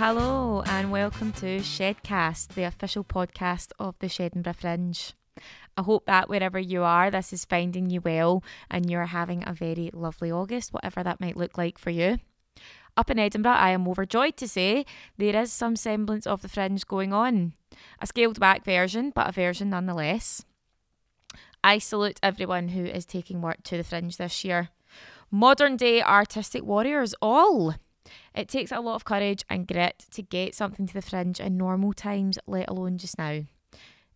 hello, and welcome to Shedcast, the official podcast of the Shedinburgh Fringe. I hope that wherever you are, this is finding you well and you're having a very lovely August, whatever that might look like for you. Up in Edinburgh, I am overjoyed to say there is some semblance of the Fringe going on. A scaled back version, but a version nonetheless. I salute everyone who is taking work to the Fringe this year. Modern day artistic warriors, all. It takes a lot of courage and grit to get something to the fringe in normal times, let alone just now.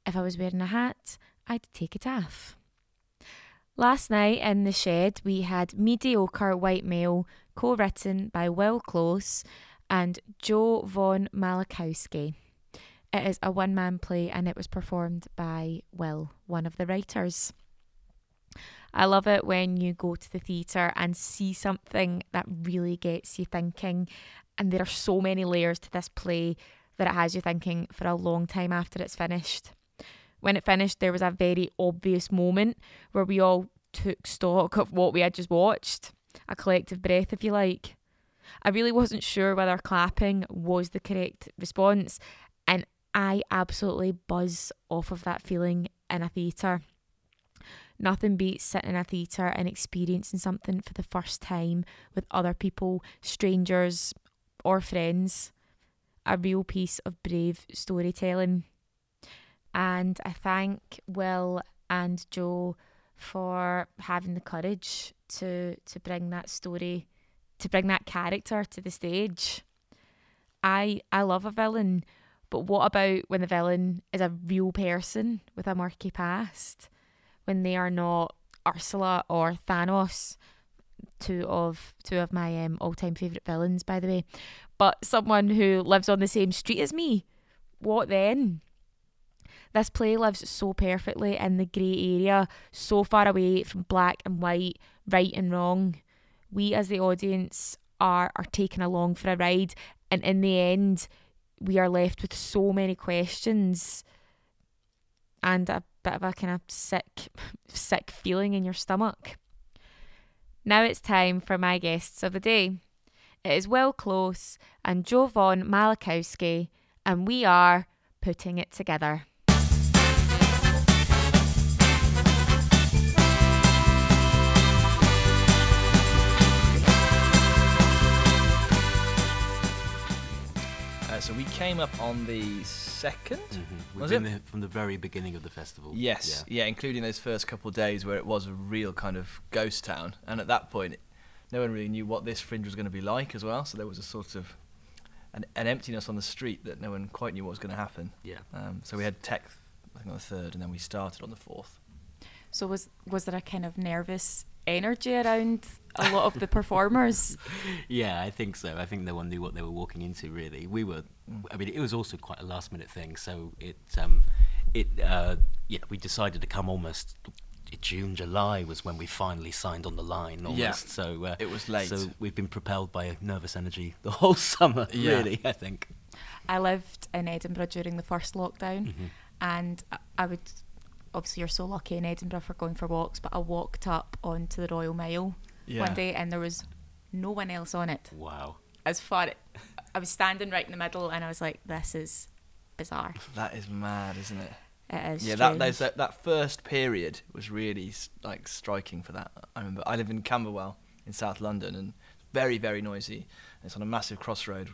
If I was wearing a hat, I'd take it off. Last night in the shed, we had Mediocre White Male, co written by Will Close and Joe Von Malachowski. It is a one man play and it was performed by Will, one of the writers. I love it when you go to the theatre and see something that really gets you thinking. And there are so many layers to this play that it has you thinking for a long time after it's finished. When it finished, there was a very obvious moment where we all took stock of what we had just watched, a collective breath, if you like. I really wasn't sure whether clapping was the correct response, and I absolutely buzz off of that feeling in a theatre. Nothing beats sitting in a theatre and experiencing something for the first time with other people, strangers, or friends. A real piece of brave storytelling. And I thank Will and Joe for having the courage to to bring that story, to bring that character to the stage. I I love a villain, but what about when the villain is a real person with a murky past? When they are not Ursula or Thanos, two of two of my um, all-time favorite villains, by the way, but someone who lives on the same street as me. What then? This play lives so perfectly in the grey area, so far away from black and white, right and wrong. We as the audience are are taken along for a ride, and in the end, we are left with so many questions and a bit of a kind of sick, sick feeling in your stomach. Now it's time for my guests of the day. It is Will Close and Joe Von Malachowski, and we are putting it together. So we came up on the 2nd Mm-hmm. We've Was been it? there from the very beginning of the festival. Yes, yeah. including those first couple of days where it was a real kind of ghost town, and at that point, no one really knew what this fringe was going to be like as well. So there was a sort of an, an emptiness on the street that no one quite knew what was going to happen. Yeah. Um, so we had tech, I think on the third, and then we started on the fourth. So was was there a kind of nervous energy around a lot of the performers? Yeah, I think so. I think no one knew what they were walking into. Really, we were. I mean, it was also quite a last minute thing. So it, um, it, uh, yeah, we decided to come almost. June, July was when we finally signed on the line. Almost. Yeah. So uh, It was late. So we've been propelled by nervous energy the whole summer. Yeah. Really, I think. I lived in Edinburgh during the first lockdown, Mhm. and I- I would. Obviously, you're so lucky in Edinburgh for going for walks, but I walked up onto the Royal Mile one day, and there was no one else on it. Wow. As far, I was standing right in the middle, and I was like, "This is bizarre." That is mad, isn't it? It is. yeah, that, that that first period was really like striking for that. I remember I live in Camberwell in South London, and very very noisy. It's on a massive crossroad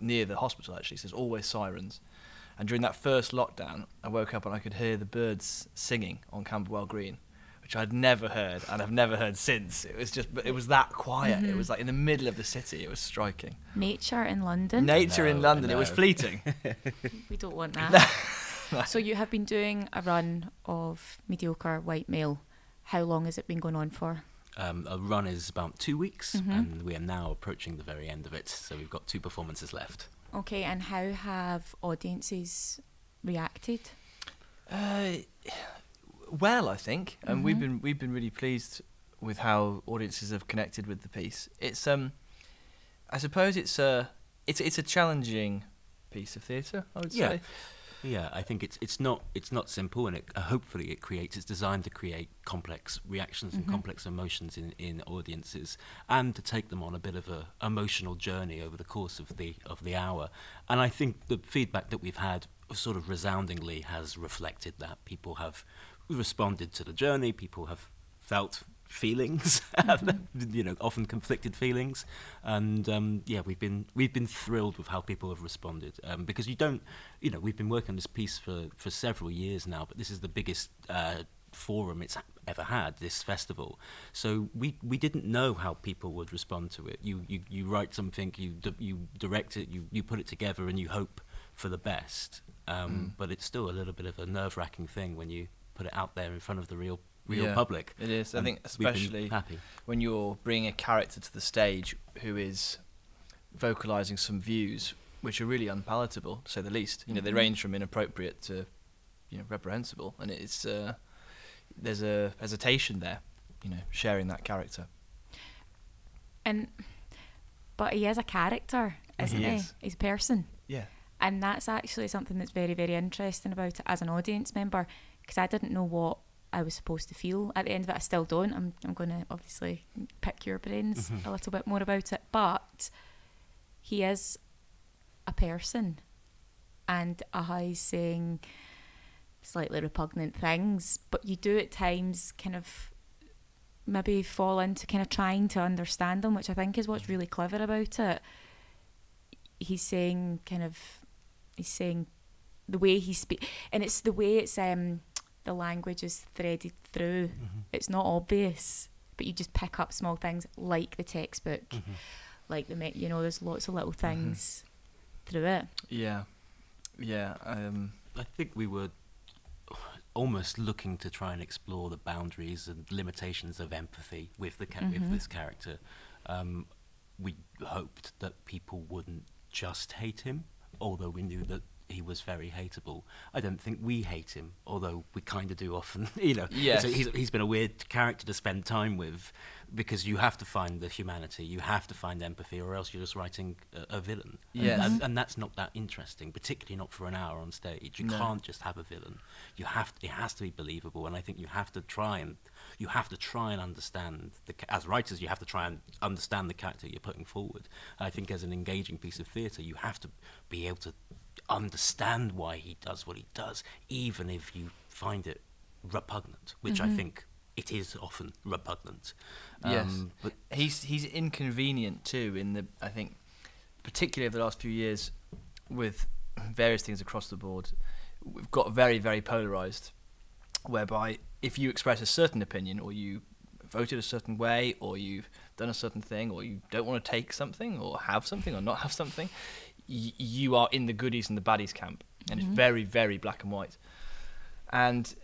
near the hospital actually. So there's always sirens. And during that first lockdown, I woke up and I could hear the birds singing on Camberwell Green, which I'd never heard and I've never heard since. It was just, but it was that quiet. Mm-hmm. It was like in the middle of the city. It was striking. nature in London. Nature in No, London. It was fleeting. We don't want that. so you have been doing a run of mediocre white male. How long has it been going on for? Um, a run is about two weeks, Mhm. and we are now approaching the very end of it. So we've got two performances left. Okay, and how have audiences reacted? Uh, well, I think, and we've Mhm. been we've been really pleased with how audiences have connected with the piece. It's um, I suppose it's a it's it's a challenging piece of theatre. I would Yeah. say. Yeah, I think it's it's not it's not simple, and it, uh, hopefully it creates. It's designed to create complex reactions and complex emotions in, in audiences, and to take them on a bit of a emotional journey over the course of the of the hour. And I think the feedback that we've had, sort of resoundingly, has reflected that people have responded to the journey. People have felt feelings, you know, often conflicted feelings, and um, yeah, we've been we've been thrilled with how people have responded um, because you don't, you know, we've been working on this piece for for several years now, but this is the biggest. Uh, forum it's ever had this festival so we we didn't know how people would respond to it you you, you write something you you direct it you you put it together and you hope for the best um, Mm. but it's still a little bit of a nerve-wracking thing when you put it out there in front of the real real Yeah, public It is. I think especially happy when you're bringing a character to the stage who is vocalizing some views which are really unpalatable, to say the least. You know, they Mhm. range from inappropriate to, you know, reprehensible, and it's uh, there's a hesitation there. You know, sharing that character. And but he is a character, isn't He he? is. He's a person. Yeah. And that's actually something that's very, very interesting about it as an audience member because I didn't know what I was supposed to feel at the end of it. I still don't. I'm, I'm going to obviously pick your brains Mhm. a little bit more about it. But he is a person and he's saying slightly repugnant things, but you do at times kind of maybe fall into kind of trying to understand them, which I think is what's really clever about it. He's saying kind of he's saying the way he speak and it's the way it's um the language is threaded through. It's not obvious, but you just pick up small things like the textbook, Mm-hmm. like the me- you know there's lots of little things through it. Yeah. Yeah. Um, I think we were almost looking to try and explore the boundaries and limitations of empathy with the ca- with this character. Um, we hoped that people wouldn't just hate him, although we knew that he was very hateable. I don't think we hate him, although we kind of do often. you know, Yes. so he's, he's been a weird character to spend time with because you have to find the humanity, you have to find empathy, or else you're just writing a, a villain. And- Yes. and, and that's not that interesting, particularly not for an hour on stage. You No. can't just have a villain. You have it has to be believable, and I think you have to try and you have to try and understand the as writers. You have to try and understand the character you're putting forward. I think as an engaging piece of theatre, you have to be able to understand why he does what he does, even if you find it repugnant, which I think it is often repugnant. Yes. Um, but he's he's inconvenient too in the I think particularly over the last few years with various things across the board we've got very very polarized whereby if you express a certain opinion or you voted a certain way or you've done a certain thing or you don't want to take something or have something or not have something y- you are in the goodies and the baddies camp and it's very very black and white and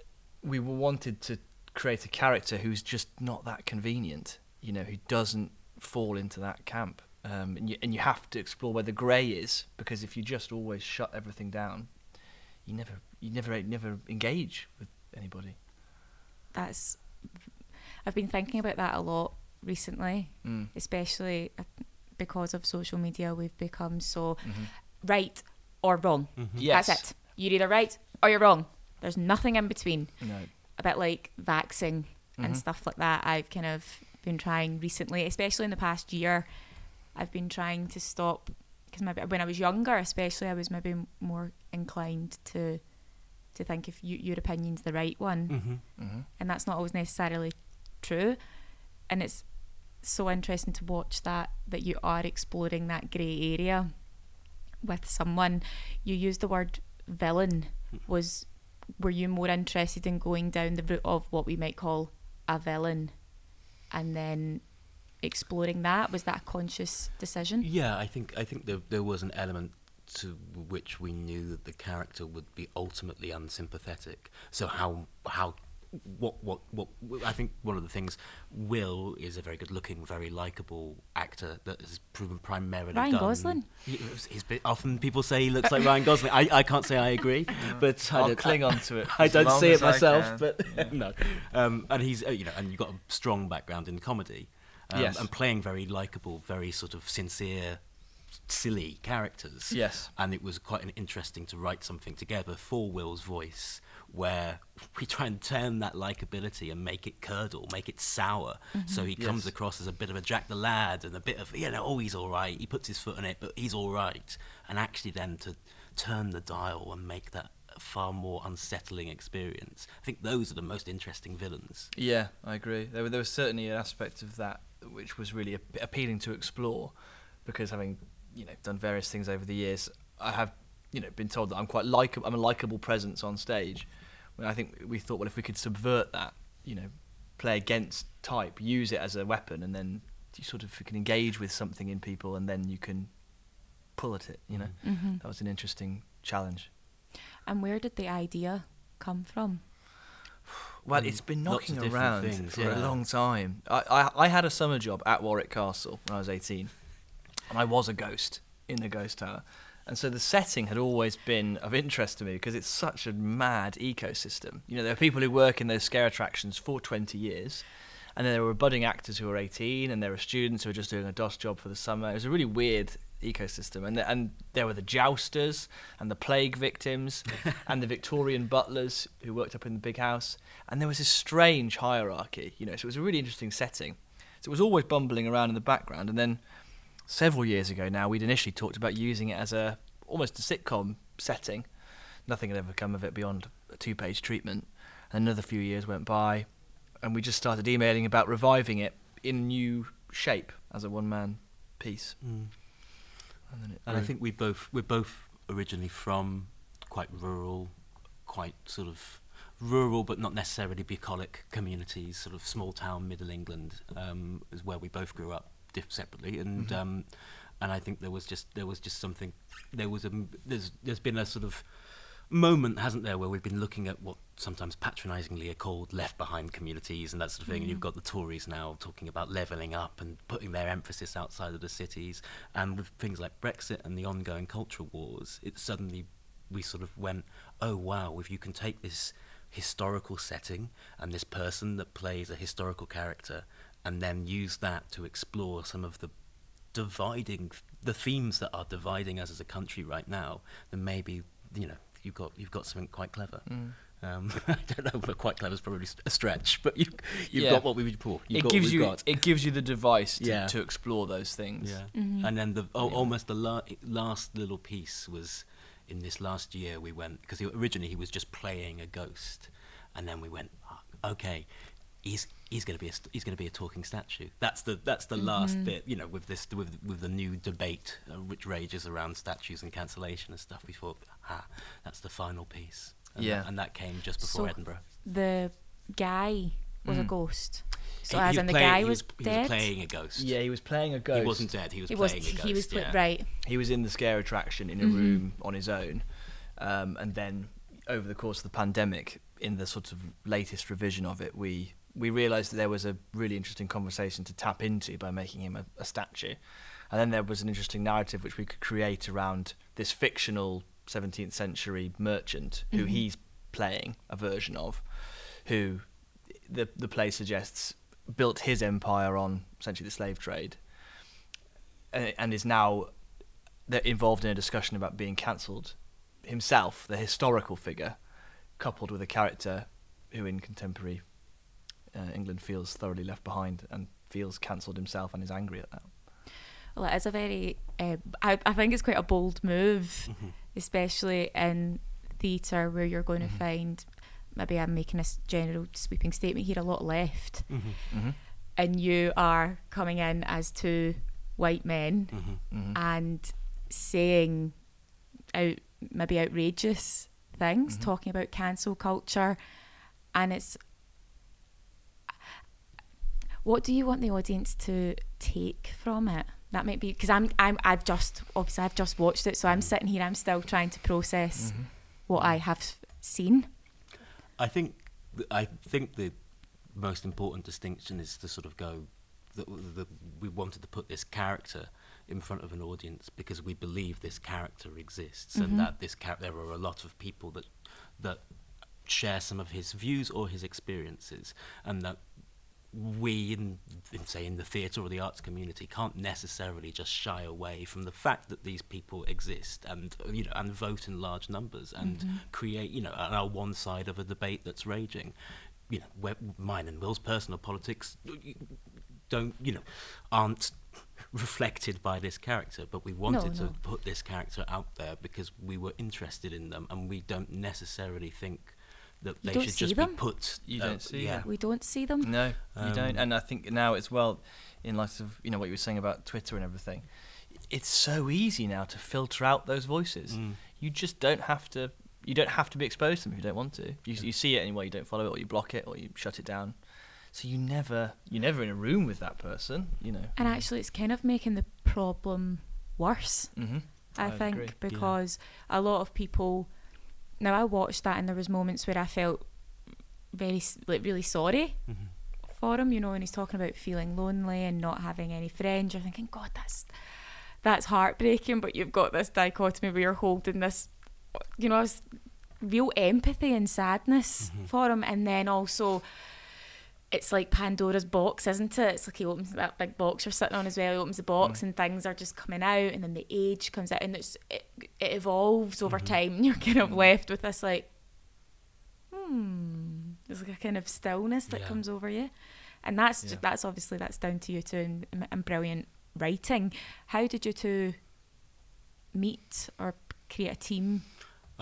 we wanted to create a character who's just not that convenient, you know, who doesn't fall into that camp. Um, and, you, and you have to explore where the grey is because if you just always shut everything down, you never, you never, never engage with anybody. That's I've been thinking about that a lot recently, Mm. especially because of social media. We've become so Mhm. right or wrong. Yes. That's it. You're either right or you're wrong. There's nothing in between. No. A bit like vaxing and Mhm. stuff like that. I've kind of been trying recently, especially in the past year. I've been trying to stop because maybe when I was younger, especially, I was maybe more inclined to to think if you, your opinion's the right one, mhm. hmm and that's not always necessarily true. And it's so interesting to watch that that you are exploring that grey area with someone. You used the word villain. Was were you more interested in going down the route of what we might call a villain, and then exploring that? Was that a conscious decision? Yeah, I think I think there there was an element to which we knew that the character would be ultimately unsympathetic. So how how what what what I think one of the things Will is a very good looking, very likable actor that has proven primarily Ryan done. Gosling? He- He's been, often people say he looks like Ryan Gosling. I, I can't say I agree, but I I'll don't- cling on to it. I don't see it myself, but Yeah. no. Um, and he's uh, you know, and you've got a strong background in comedy, um, Yes. and playing very likable, very sort of sincere silly characters. Yes. And it was quite an interesting to write something together for Will's voice where we try and turn that likability and make it curdle, make it sour. Mm-hmm. So he comes across as a bit of a Jack the Lad and a bit of, you know, oh, he's all right. He puts his foot in it, but he's all right. And actually then to turn the dial and make that a far more unsettling experience. I think those are the most interesting villains. Yeah, I agree. There, were- there was certainly an aspect of that which was really ap- appealing to explore, because having you know done various things over the years, I have you know been told that I'm quite like I'm a likable presence on stage. When I think we thought, well, if we could subvert that, you know, play against type, use it as a weapon, and then you sort of can engage with something in people, and then you can pull at it. You know, Mm-hmm. that was an interesting challenge. And where did the idea come from? Well, Mm, it's been knocking around things, for a long time. I, I, I had a summer job at Warwick Castle when I was 18, and I was a ghost in the ghost tower. And so the setting had always been of interest to me because it's such a mad ecosystem. You know, there are people who work in those scare attractions for 20 years, and then there were budding actors who were 18, and there were students who were just doing a DOS job for the summer. It was a really weird ecosystem, and the, and there were the jousters and the plague victims and the Victorian butlers who worked up in the big house, and there was this strange hierarchy. You know, so it was a really interesting setting. So it was always bumbling around in the background, and then several years ago now, we'd initially talked about using it as a almost a sitcom setting. Nothing had ever come of it beyond a two-page treatment. Another few years went by, and we just started emailing about reviving it in new shape as a one-man piece. And, then it And I think we both we're both originally from quite rural, quite sort of rural but not necessarily bucolic communities, sort of small town Middle England um, is where we both grew up diff- separately, and um, and I think there was just there was just something there was a there's there's been a sort of moment, hasn't there, where we've been looking at what sometimes patronisingly are called left behind communities and that sort of thing. And you've got the Tories now talking about levelling up and putting their emphasis outside of the cities. And with things like Brexit and the ongoing cultural wars, it suddenly we sort of went, oh wow, if you can take this historical setting and this person that plays a historical character and then use that to explore some of the dividing the themes that are dividing us as a country right now, then maybe you know you've got you've got something quite clever. Mm. Um, I don't know, but quite clever is probably a stretch. But you you've Yeah. got what we would before. You've it got gives you got. it gives you the device to, Yeah. to explore those things. Yeah. Mm-hmm. And then the oh, Yeah. almost the la- last little piece was in this last year we went because originally he was just playing a ghost, and then we went "Ah, okay, he's he's going to be a he's going to be a talking statue. That's the that's the last bit. You know, with this with with the new debate uh, which rages around statues and cancellation and stuff. We thought ah, that's the final piece. And Yeah. that, and that came just before So- Edinburgh. The guy was a Mm. ghost. So He- as he in the playing- guy he was, he dead. was playing a ghost. Yeah, he was playing a ghost. He wasn't dead. He was he was playing a ghost. he was pl- yeah. right. he was in the scare attraction in a Mhm. room on his own, um, and then over the course of the pandemic, in the sort of latest revision of it, we we realised that there was a really interesting conversation to tap into by making him a, a statue, and then there was an interesting narrative which we could create around this fictional 17th century merchant who Mhm. he's playing a version of, who the the play suggests built his empire on essentially the slave trade, and, and is now involved in a discussion about being cancelled himself, the historical figure, coupled with a character who in contemporary uh, England feels thoroughly left behind and feels cancelled himself and is angry at that. Well, it is a very. Uh, I I think it's quite a bold move, Mhm. especially in theatre where you're going Mhm. to find. Maybe I'm making a general sweeping statement here. A lot left, Mhm. Mm-hmm. and you are coming in as two white men Mhm. Mm-hmm. and saying out maybe outrageous things, talking about cancel culture, and it's what do you want the audience to take from it? That might be because I'm I'm I've just obviously I've just watched it, so I'm sitting here. I'm still trying to process Mm-hmm. what I have seen. I think I think the most important distinction is to sort of go that we wanted to put this character in front of an audience because we believe this character exists Mhm. and that this char- there are a lot of people that that share some of his views or his experiences and that we in, in say in the theatre or the arts community can't necessarily just shy away from the fact that these people exist and you know and vote in large numbers and mm-hmm. create you know and are one side of a debate that's raging you know where mine and Will's personal politics don't you know aren't reflected by this character but we wanted no. to put this character out there because we were interested in them and we don't necessarily think that You they don't should see just them? be put You uh, don't see yeah them. We don't see them. No, you don't. Um, And I think now as well, in light of you know what you were saying about Twitter and everything, it's so easy now to filter out those voices. Mm. You just don't have to. You don't have to be exposed to them if you don't want to. You, you see it anyway, you don't follow it, or you block it, or you shut it down. So you never, you're never in a room with that person. You know. And actually, it's kind of making the problem worse. Mm-hmm. I I'd think agree. because a lot of people. Now I watched that and there was moments where I felt very like really sorry Mhm. for him. You know, and he's talking about feeling lonely and not having any friends. You're thinking, God, that's that's heartbreaking. But you've got this dichotomy where you're holding this, you know, real empathy and sadness for him, and then also. It's like Pandora's box, isn't it? It's like he opens that big box you're sitting on as well. He opens the box mm. and things are just coming out, and then the age comes out, and it's it, it evolves over mm-hmm. time. And you're kind of mm-hmm. left with this like, hmm, there's like a kind of stillness that Yeah. comes over you, and that's Yeah. that's obviously that's down to you two and, and brilliant writing. How did you two meet or create a team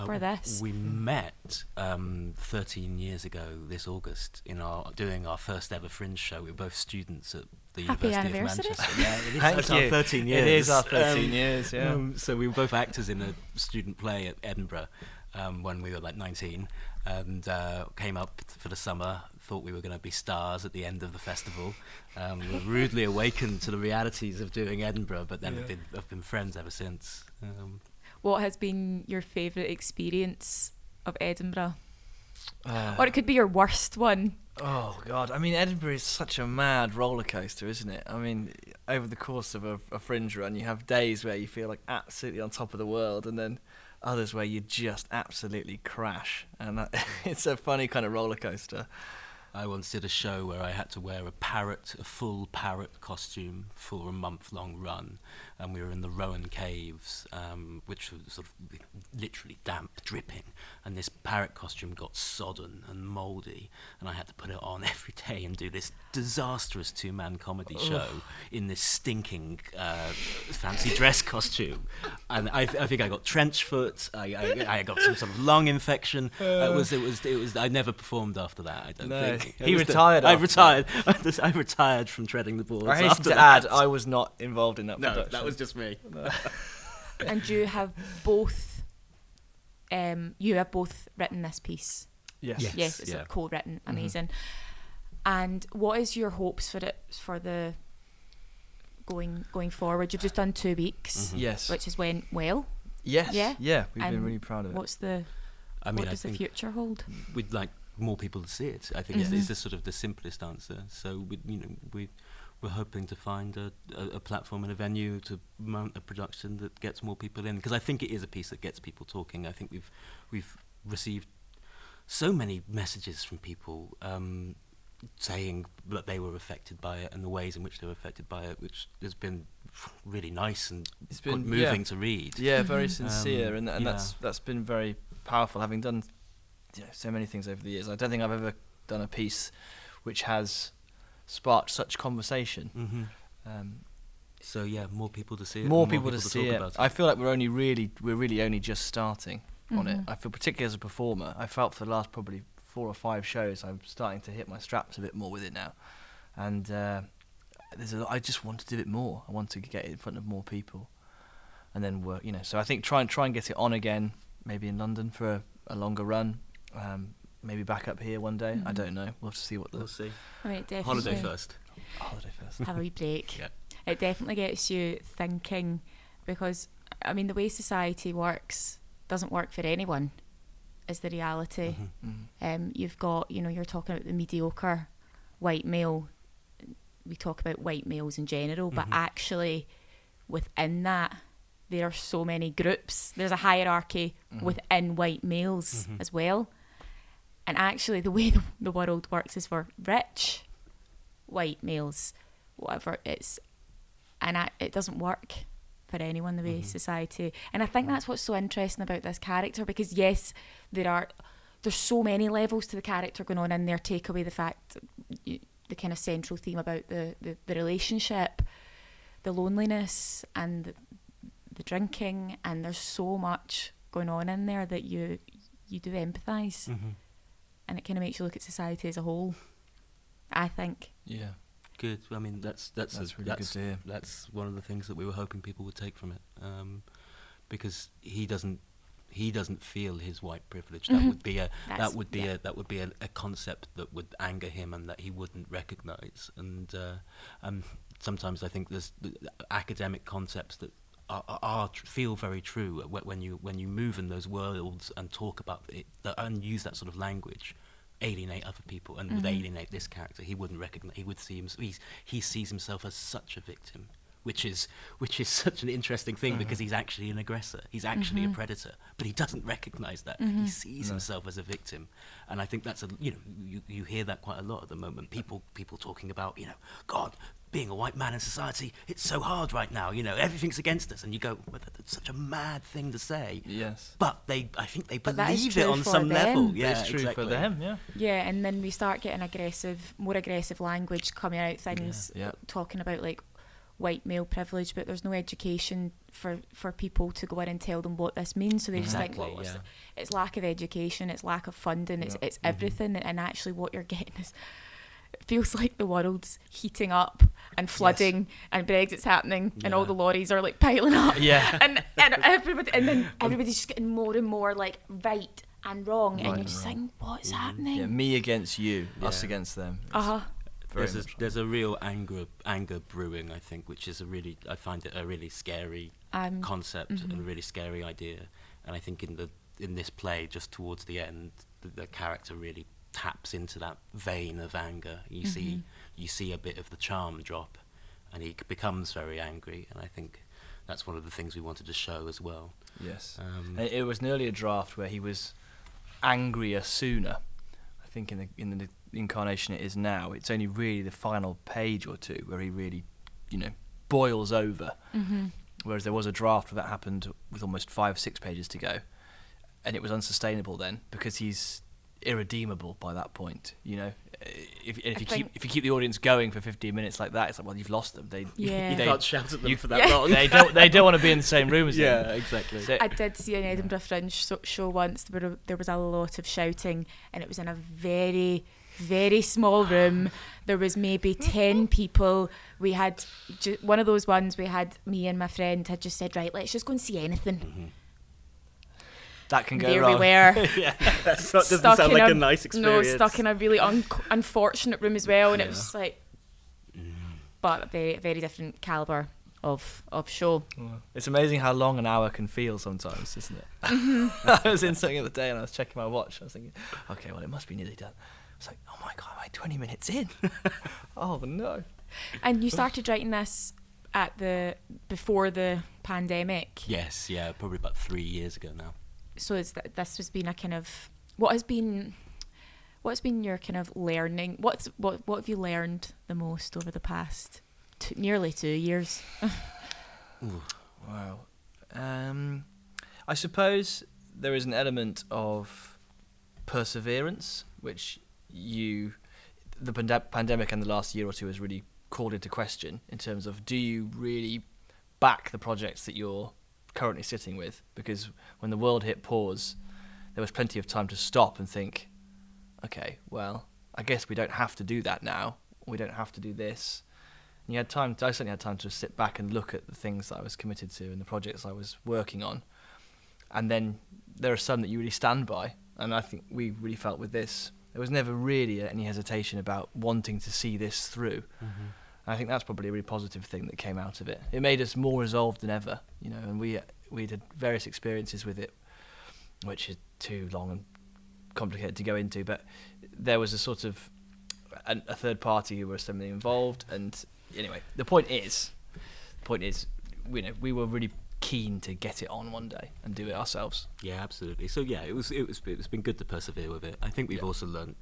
for Uh, this? We met um, 13 years ago this August in our doing our first ever Fringe show. We were both students at the Happy University anniversary. of Manchester. Yeah, it is. Thank That's you. our 13 years. It is our 13 Um, years. Yeah. um, so we were both actors in a student play at Edinburgh um, when we were like 19, and uh, came up for the summer. Thought we were going to be stars at the end of the festival. Um, we were rudely awakened to the realities of doing Edinburgh, but then Yeah. have been have been friends ever since. What has been your favourite experience of Edinburgh? Uh, Or it could be your worst one. Oh God! I mean, Edinburgh is such a mad roller coaster, isn't it? I mean, over the course of a, a fringe run, you have days where you feel like absolutely on top of the world, and then others where you just absolutely crash, and that, it's a funny kind of roller coaster. I once did a show where I had to wear a parrot, a full parrot costume for a month long run. And we were in the Rowan Caves, um, which was sort of literally damp, dripping. And this parrot costume got sodden and mouldy. And I had to put it on every day and do this disastrous two man comedy show in this stinking uh, fancy dress costume. And I, I think I got trench foot, I, I, I got some sort of lung infection. it, was, it, was, it was, I never performed after that, I don't No. think. He was the- retired I retired. I retired from treading the boards. I hasten after to that. add, I was not involved in that no, production. that was just me. and you have both um you have both written this piece. yes. Yes. Yes, it's yeah. co-written. Mm-hmm. Amazing. And what is your hopes for it for the going going forward? You've just done two weeks, Mhm. Yes. which has went well. yes. Yeah? Yeah. We've been really proud of it. What's the I mean, what I does the future hold? we'd like more people to see it. I think it's, Mhm. it's the sort of the simplest answer. So we, you know, we we're hoping to find a, a, a platform and a venue to mount a production that gets more people in because I think it is a piece that gets people talking. I think we've we've received so many messages from people um, saying that they were affected by it and the ways in which they were affected by it, which has been really nice and It's been- moving yeah. to read. Yeah, very sincere, Um, and and yeah. that's that's been very powerful. Having done you know, so many things over the years, I don't think I've ever done a piece which has sparked such conversation. hmm Um, So yeah, more people to see it. more and people to see talk it. about I feel like we're only really we're really only just starting on it. Mhm. I feel particularly as a performer, I felt for the last probably four or five shows, I'm starting to hit my straps a bit more with it now, and uh, there's a lot, I just want to do it more. I want to get it in front of more people, and then work. You know, so I think try and try and get it on again, maybe in London for a, a longer run. Um, maybe back up here one day. I Mhm. don't know. We'll have to see what the We'll see. I mean, definitely Holiday first. holiday first. have a wee break. Yeah. It definitely gets you thinking because I mean the way society works doesn't work for anyone. Is the reality. Mhm. Mm. Um, you've got, you know, you're talking about the mediocre white male. We talk about white males in general, but Mhm. actually, within that, there are so many groups. There's a hierarchy Mhm. within white males Mhm. as well. And actually, the way the, world works is for rich white males, whatever. It's and I, it doesn't work for anyone the way society. And I think that's what's so interesting about this character because yes, there are there's so many levels to the character going on in there. Take away the fact the kind of central theme about the the, the relationship, the loneliness, and the, the drinking, and there's so much going on in there that you you do empathize, Mm-hmm. And it kind of makes you look at society as a whole. I think. Yeah, Good. I mean, that's that's that's a- really good that's, to hear. that's one of the things that we were hoping people would take from it, um, because he doesn't he doesn't feel his white privilege. That Mhm. would be a That's- that would be yeah. a that would be a, a concept that would anger him and that he wouldn't recognise. And uh, um, sometimes I think there's th- academic concepts that. Are, are, are feel very true when you when you move in those worlds and talk about it that, and use that sort of language alienate other people and would Mhm. alienate this character. He wouldn't recognize. He would see him. He's, he sees himself as such a victim, which is which is such an interesting thing because uh-huh. he's actually an aggressor. He's actually a mm-hmm. predator, but he doesn't recognize that. He mm-hmm. sees No. himself as a victim, and I think that's a you know you, you hear that quite a lot at the moment. People people talking about you know God. Being a white man in society, it's so hard right now. You know, everything's against us, and you go, well, that's such a mad thing to say. yes, But they, I think they But that is believe it on for some level. Yeah, it's true exactly. for them. Yeah, Yeah, and then we start getting aggressive, more aggressive language coming out, things Yeah. talking about like white male privilege, but there's no education for for people to go in and tell them what this means. So they just think, Exactly, well, it's, yeah. it's lack of education, it's lack of funding, it's Yeah. it's mm-hmm. everything, and actually what you're getting is. It feels like the world's heating up and flooding, and Brexit's happening, and all the lorries are like piling up, Yeah. and and everybody, and then everybody's just getting more and more like right and wrong, Right and you're just wrong. saying, what's Mhm. happening? yeah. Me against you, us against them. It's Uh huh. there's a, there's a real anger anger brewing, I think, which is a really I find it a really scary Um, concept mhm. and a really scary idea. And I think in the in this play, just towards the end, the, the character really taps into that vein of anger. You see Mhm. you see a bit of the charm drop, and he becomes very angry. And I think that's one of the things we wanted to show as well. yes. Um, And it was an earlier draft where he was angrier sooner. I think in the in the incarnation it is now, it's only really the final page or two where he really, you know, boils over. Mm-hmm. Whereas there was a draft where that happened with almost five, six pages to go, and it was unsustainable then because he's irredeemable by that point. You know, if, and if you think- keep if you keep the audience going for 15 minutes like that, it's like well you've lost them. They Yeah. You they, can't shout at them you- for that Yeah. long. they don't they don't want to be in the same room as you. yeah, them. exactly. So- I did see an Edinburgh Fringe show once where there was a lot of shouting, and it was in a very, very small room. There was maybe ten people. We had ju- one of those ones. We had me and my friend had just said, right, let's just go and see anything. Mm-hmm. That can go there wrong. we were. yeah, that's not, doesn't Stuck sound like a- a, nice No, stuck in a really un- unfortunate room as well, and it was just like, but very, very different caliber of of show. Well, It's amazing how long an hour can feel sometimes, isn't it? Mm-hmm. I was in something the other day and I was checking my watch. I was thinking, okay, well, it must be nearly done. I was like, oh my god, am I 20 minutes in? oh no. And you started writing this at the before the pandemic. Yes, yeah, probably about three years ago now. So is that this has been a kind of what has been what's been your kind of learning what's what what have you learned the most over the past two, nearly two years Ooh. Wow. Um, I suppose there is an element of perseverance, which you, the pande- pandemic and the last year or two has really called into question in terms of do you really back the projects that you're currently sitting with? Because when the world hit pause, there was plenty of time to stop and think, okay, well, I guess we don't have to do that now. We don't have to do this. And you had time. I certainly had time to sit back and look at the things that I was committed to and the projects I was working on. And then there are some that you really stand by, and I think we really felt with this. There was never really any hesitation about wanting to see this through. Mm-hmm. And I think that's probably a really positive thing that came out of it. It made us more resolved than ever, you know. And we we had various experiences with it, which is too long and complicated to go into. But there was a sort of a, a third party who were suddenly involved, and anyway, the point is, the point is, you know, we were really keen to get it on one day and do it ourselves. Yeah, absolutely. So yeah, it was it was it's been good to persevere with it. I think we've Yeah. also learnt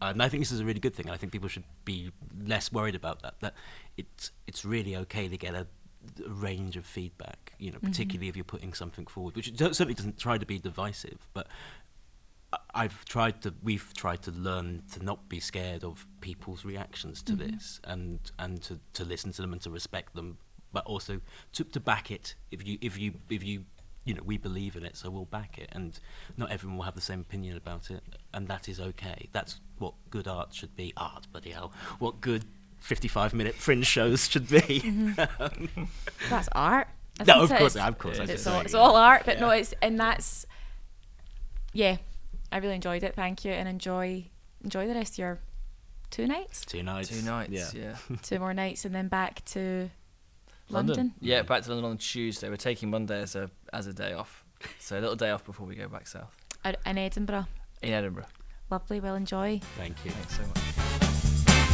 and I think this is a really good thing. And I think people should be less worried about that. That it's it's really okay to get a, a range of feedback. You know, mm-hmm. particularly if you're putting something forward, which certainly doesn't try to be divisive, but. I've tried to. We've tried to learn to not be scared of people's reactions to mm-hmm. this, and and to, to listen to them and to respect them, but also to, to back it. If you if you if you you know we believe in it, so we'll back it. And not everyone will have the same opinion about it, and that is okay. That's what good art should be. Art, bloody hell! What good fifty-five minute fringe shows should be. Mm-hmm. That's art. No, of course, It's- of course. I It's all, it's all art, but no, it's and that's yeah. I really enjoyed it. Thank you, and enjoy enjoy the rest of your two nights, Two nights. Two nights. Yeah. Yeah. two more nights, and then back to London. Yeah, back to London on Tuesday. We're taking Monday as a as a day off. So a little day off before we go back south. In Edinburgh. In Edinburgh. Lovely. Well, enjoy. Thank you. Thanks so much.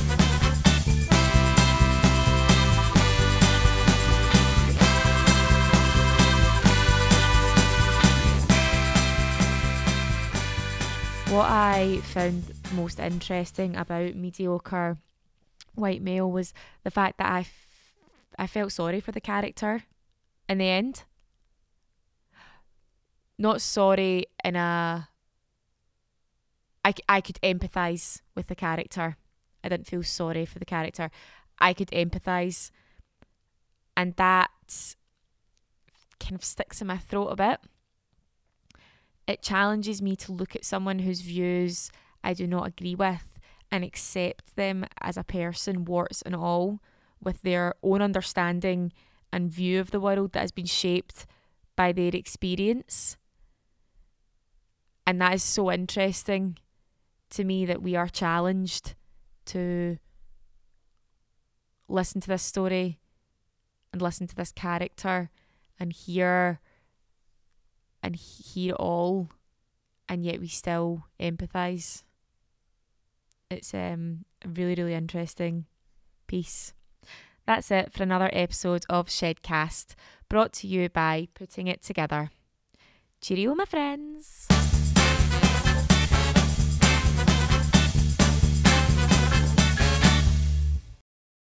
What I found most interesting about mediocre white male was the fact that I, f- I felt sorry for the character in the end. Not sorry in a. I, I could empathise with the character. I didn't feel sorry for the character. I could empathise. And that kind of sticks in my throat a bit it challenges me to look at someone whose views I do not agree with and accept them as a person, warts and all, with their own understanding and view of the world that has been shaped by their experience. And that is so interesting to me that we are challenged to listen to this story and listen to this character and hear and hear all and yet we still empathize it's um a really really interesting piece that's it for another episode of shedcast brought to you by putting it together. Cheerio my friends